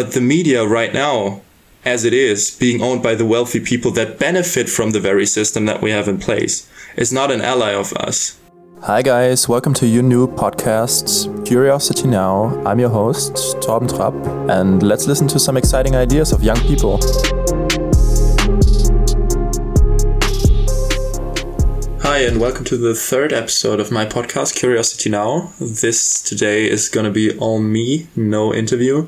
But the media right now, as it is, being owned by the wealthy people that benefit from the very system that we have in place, is not an ally of us. Hi guys, welcome to your new podcast, Curiosity Now. I'm your host, Torben Trapp, and let's listen to some exciting ideas of young people. Hi, and welcome to the third episode of my podcast, Curiosity Now. This today is going to be all me, no interview.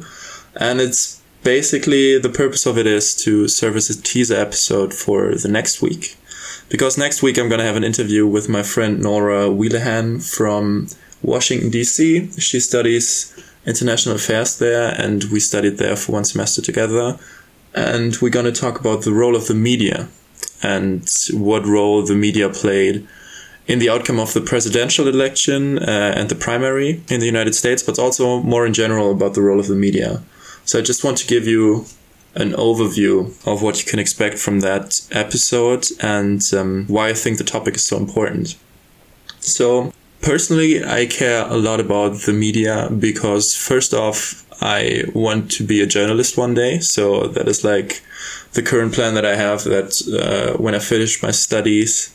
And it's basically the purpose of it is to serve as a teaser episode for the next week. Because next week I'm going to have an interview with my friend Nora Wheelahan from Washington, D.C. She studies international affairs there, and we studied there for one semester together. And we're going to talk about the role of the media and what role the media played in the outcome of the presidential election uh, and the primary in the United States, but also more in general about the role of the media. So I just want to give you an overview of what you can expect from that episode and um, why I think the topic is so important. So, personally, I care a lot about the media because, first off, I want to be a journalist one day. So, that is like the current plan that I have that uh, when I finish my studies,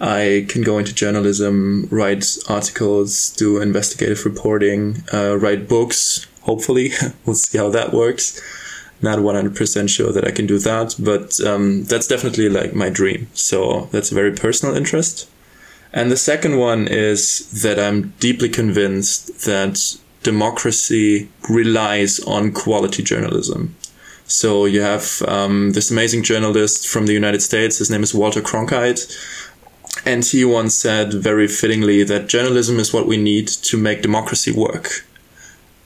I can go into journalism, write articles, do investigative reporting, uh, write books. Hopefully, we'll see how that works. Not 100% sure that I can do that, but um, that's definitely like my dream. So that's a very personal interest. And the second one is that I'm deeply convinced that democracy relies on quality journalism. So you have um, this amazing journalist from the United States. His name is Walter Cronkite and he once said very fittingly that journalism is what we need to make democracy work.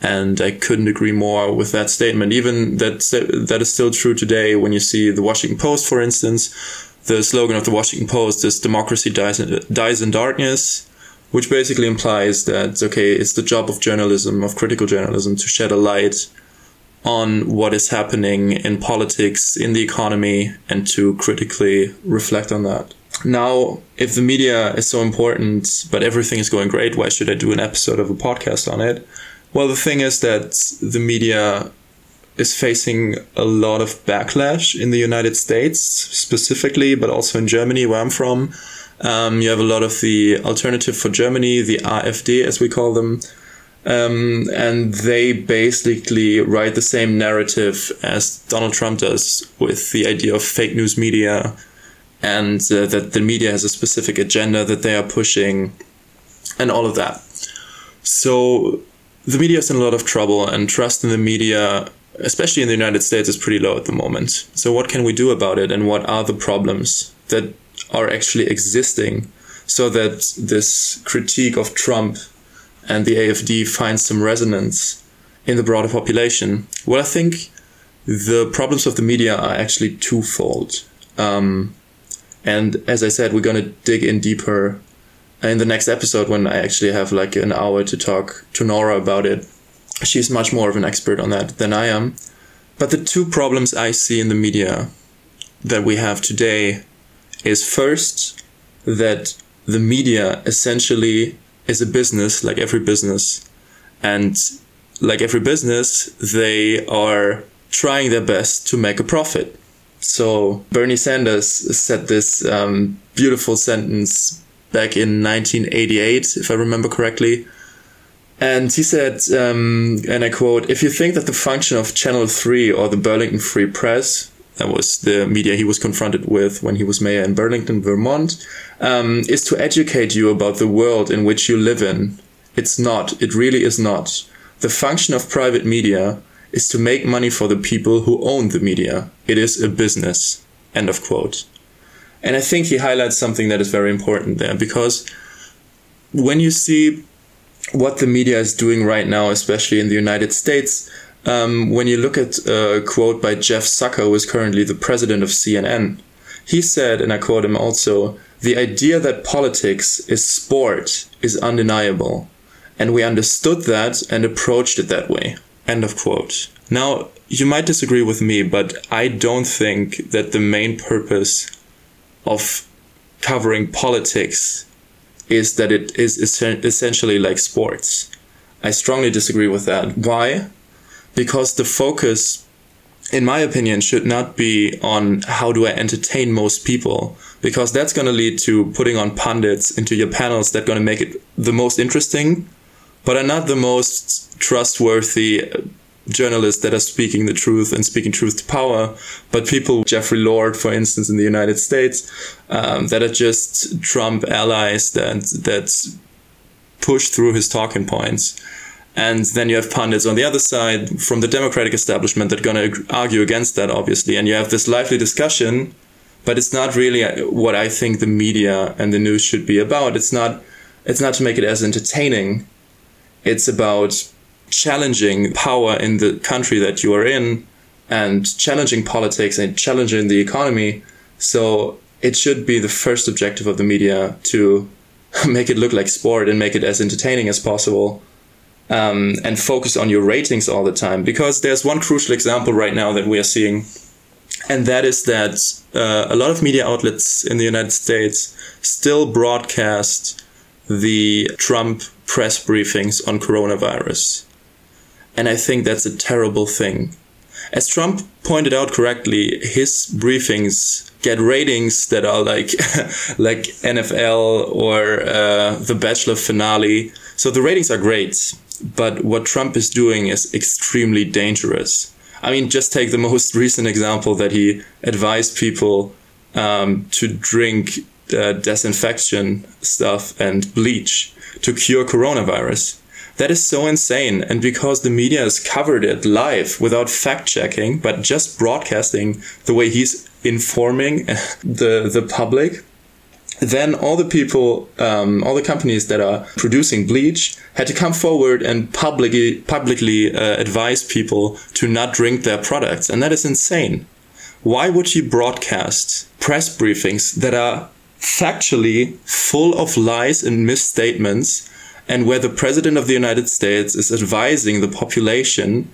And I couldn't agree more with that statement. Even that that is still true today when you see the Washington Post, for instance. The slogan of the Washington Post is democracy dies in, dies in darkness, which basically implies that, okay, it's the job of journalism, of critical journalism, to shed a light on what is happening in politics, in the economy, and to critically reflect on that. Now, if the media is so important, but everything is going great, why should I do an episode of a podcast on it? Well, the thing is that the media is facing a lot of backlash in the United States specifically, but also in Germany, where I'm from. Um, you have a lot of the Alternative for Germany, the AfD, as we call them. Um, and they basically write the same narrative as Donald Trump does with the idea of fake news media, and uh, that the media has a specific agenda that they are pushing and all of that. So the media is in a lot of trouble and trust in the media, especially in the United States, is pretty low at the moment. So what can we do about it and what are the problems that are actually existing so that this critique of Trump and the AFD finds some resonance in the broader population? Well, I think the problems of the media are actually twofold. Um, and as I said, we're going to dig in deeper in the next episode when I actually have like an hour to talk to Nora about it. She's much more of an expert on that than I am. But the two problems I see in the media that we have today is first that the media essentially is a business like every business. And like every business, they are trying their best to make a profit. So Bernie Sanders said this um, beautiful sentence back in 1988, if I remember correctly. And he said, um, and I quote, if you think that the function of Channel 3 or the Burlington Free Press, that was the media he was confronted with when he was mayor in Burlington, Vermont, um, is to educate you about the world in which you live in. It's not. It really is not. The function of private media is to make money for the people who own the media. It is a business. End of quote. And I think he highlights something that is very important there because when you see what the media is doing right now, especially in the United States, um, when you look at a quote by Jeff Zucker, who is currently the president of CNN, he said, and I quote him also, the idea that politics is sport is undeniable. And we understood that and approached it that way. End of quote. Now, you might disagree with me, but I don't think that the main purpose of covering politics is that it is essentially like sports. I strongly disagree with that. Why? because the focus in my opinion, should not be on how do I entertain most people, because that's going to lead to putting on pundits into your panels that are going to make it the most interesting, but are not the most trustworthy journalists that are speaking the truth and speaking truth to power, but people, Jeffrey Lord, for instance, in the United States, um, that are just Trump allies that that push through his talking points. And then you have pundits on the other side from the Democratic establishment that are going to argue against that, obviously. And you have this lively discussion, but it's not really what I think the media and the news should be about. It's not, it's not to make it as entertaining. It's about challenging power in the country that you are in and challenging politics and challenging the economy. So it should be the first objective of the media to make it look like sport and make it as entertaining as possible um, and focus on your ratings all the time. Because there's one crucial example right now that we are seeing, and that is that uh, a lot of media outlets in the United States still broadcast the Trump press briefings on coronavirus. And I think that's a terrible thing. As Trump pointed out correctly, his briefings get ratings that are like like NFL or uh, The Bachelor finale. So the ratings are great. But what Trump is doing is extremely dangerous. I mean, just take the most recent example that he advised people um, to drink uh, disinfection stuff and bleach to cure coronavirus. That is so insane. And because the media has covered it live without fact checking, but just broadcasting the way he's informing the, the public, then all the people, um, all the companies that are producing bleach had to come forward and publicly, publicly uh, advise people to not drink their products. And that is insane. Why would you broadcast press briefings that are factually full of lies and misstatements and where the president of the United States is advising the population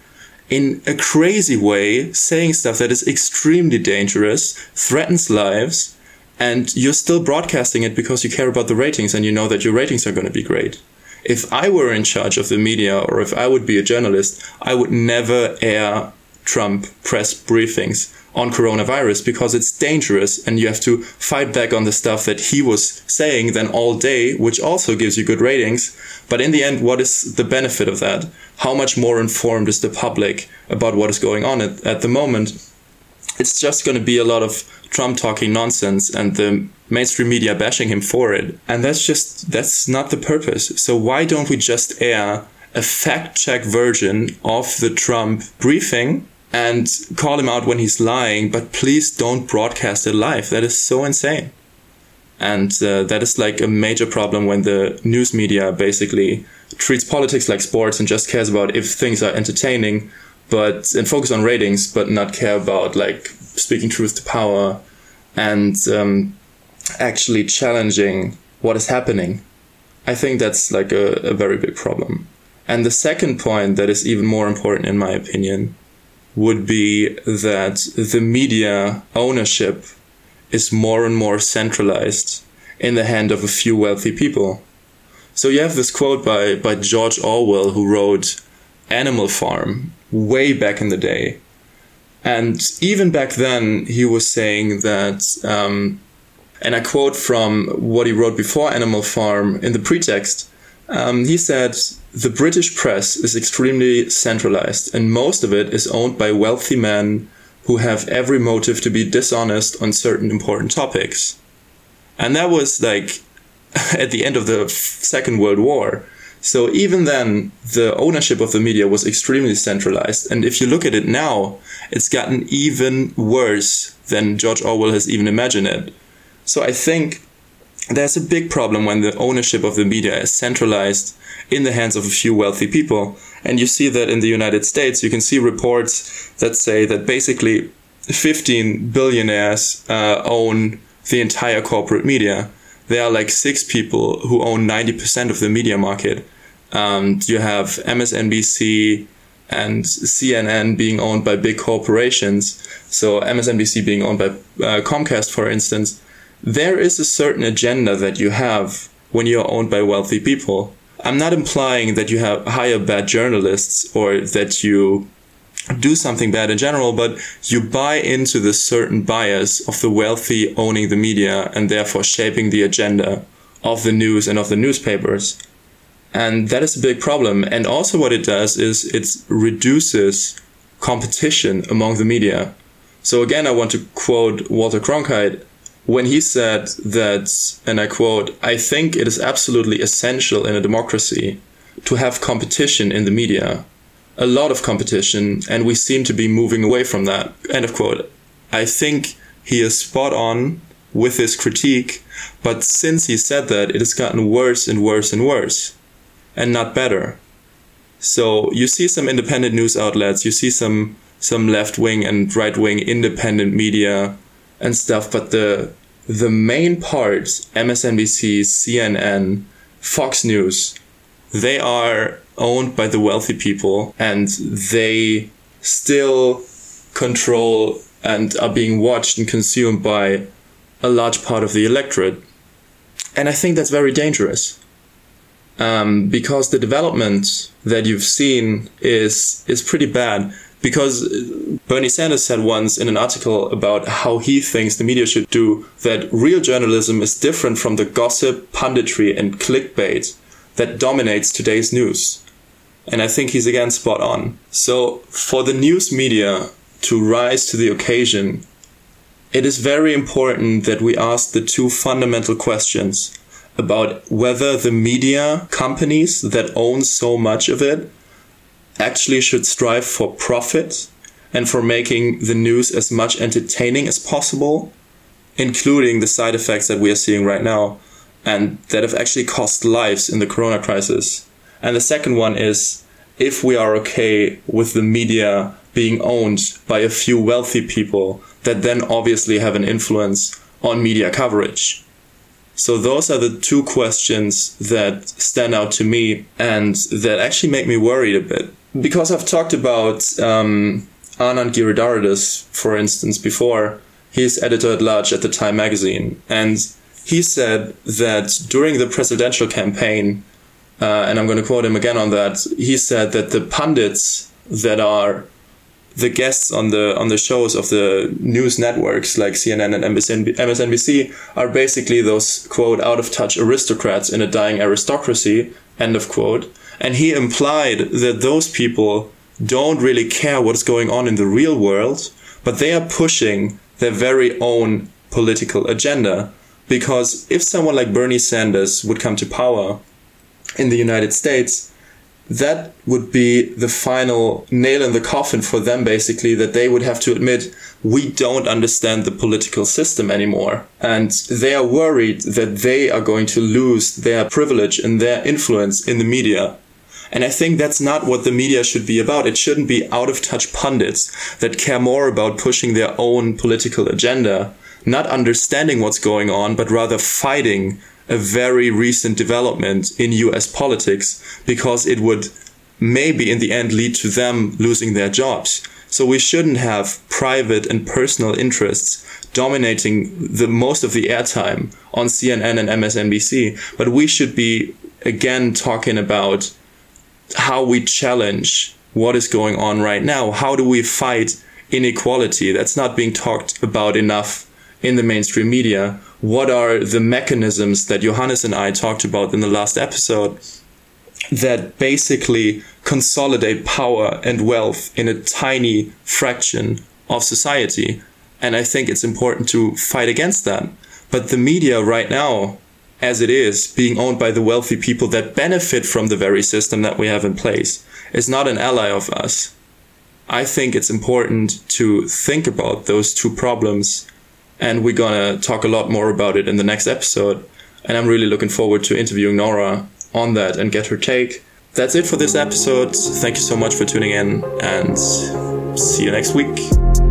in a crazy way, saying stuff that is extremely dangerous, threatens lives, and you're still broadcasting it because you care about the ratings and you know that your ratings are going to be great. If I were in charge of the media or if I would be a journalist, I would never air Trump press briefings on coronavirus because it's dangerous and you have to fight back on the stuff that he was saying then all day, which also gives you good ratings. But in the end, what is the benefit of that? How much more informed is the public about what is going on at, at the moment? It's just going to be a lot of Trump talking nonsense and the mainstream media bashing him for it. And that's just, that's not the purpose. So why don't we just air a fact check version of the Trump briefing and call him out when he's lying, but please don't broadcast it live. That is so insane. And uh, that is like a major problem when the news media basically treats politics like sports and just cares about if things are entertaining, but and focus on ratings, but not care about like speaking truth to power and um, actually challenging what is happening. I think that's like a, a very big problem. And the second point that is even more important, in my opinion, would be that the media ownership is more and more centralized in the hand of a few wealthy people. So you have this quote by, by George Orwell, who wrote Animal Farm way back in the day. And even back then, he was saying that, um, and I quote from what he wrote before Animal Farm in the pretext. Um, he said, The British press is extremely centralized, and most of it is owned by wealthy men who have every motive to be dishonest on certain important topics. And that was like at the end of the Second World War. So even then, the ownership of the media was extremely centralized. And if you look at it now, it's gotten even worse than George Orwell has even imagined it. So I think there's a big problem when the ownership of the media is centralized in the hands of a few wealthy people. And you see that in the United States, you can see reports that say that basically 15 billionaires uh, own the entire corporate media. There are like six people who own 90% of the media market. Um, you have MSNBC and CNN being owned by big corporations. So MSNBC being owned by uh, Comcast, for instance. There is a certain agenda that you have when you're owned by wealthy people. I'm not implying that you have hire bad journalists or that you do something bad in general, but you buy into the certain bias of the wealthy owning the media and therefore shaping the agenda of the news and of the newspapers. And that is a big problem. And also what it does is it reduces competition among the media. So again, I want to quote Walter Cronkite when he said that, and I quote, I think it is absolutely essential in a democracy to have competition in the media. A lot of competition, and we seem to be moving away from that. End of quote. I think he is spot on with his critique, but since he said that, it has gotten worse and worse and worse, and not better. So you see some independent news outlets, you see some some left wing and right wing independent media and stuff, but the the main parts, MSNBC, CNN, Fox News, they are owned by the wealthy people and they still control and are being watched and consumed by a large part of the electorate. And I think that's very dangerous. Um, because the development that you've seen is is pretty bad. Because Bernie Sanders said once in an article about how he thinks the media should do that real journalism is different from the gossip, punditry, and clickbait that dominates today's news. And I think he's again spot on. So, for the news media to rise to the occasion, it is very important that we ask the two fundamental questions about whether the media companies that own so much of it actually should strive for profit and for making the news as much entertaining as possible, including the side effects that we are seeing right now and that have actually cost lives in the corona crisis. And the second one is if we are okay with the media being owned by a few wealthy people that then obviously have an influence on media coverage. So those are the two questions that stand out to me and that actually make me worried a bit. Because I've talked about um, Anand Giridharadas, for instance, before. He's editor at large at the Time magazine. And he said that during the presidential campaign, uh, and I'm going to quote him again on that, he said that the pundits that are the guests on the on the shows of the news networks like CNN and MSNBC are basically those quote out of touch aristocrats in a dying aristocracy end of quote and he implied that those people don't really care what's going on in the real world but they are pushing their very own political agenda because if someone like Bernie Sanders would come to power in the United States that would be the final nail in the coffin for them, basically, that they would have to admit we don't understand the political system anymore. And they are worried that they are going to lose their privilege and their influence in the media. And I think that's not what the media should be about. It shouldn't be out of touch pundits that care more about pushing their own political agenda, not understanding what's going on, but rather fighting a very recent development in US politics because it would maybe in the end lead to them losing their jobs. So we shouldn't have private and personal interests dominating the most of the airtime on CNN and MSNBC, but we should be again talking about how we challenge what is going on right now. How do we fight inequality that's not being talked about enough in the mainstream media? What are the mechanisms that Johannes and I talked about in the last episode that basically consolidate power and wealth in a tiny fraction of society? And I think it's important to fight against that. But the media right now, as it is, being owned by the wealthy people that benefit from the very system that we have in place, is not an ally of us. I think it's important to think about those two problems and we're gonna talk a lot more about it in the next episode. And I'm really looking forward to interviewing Nora on that and get her take. That's it for this episode. Thank you so much for tuning in and see you next week.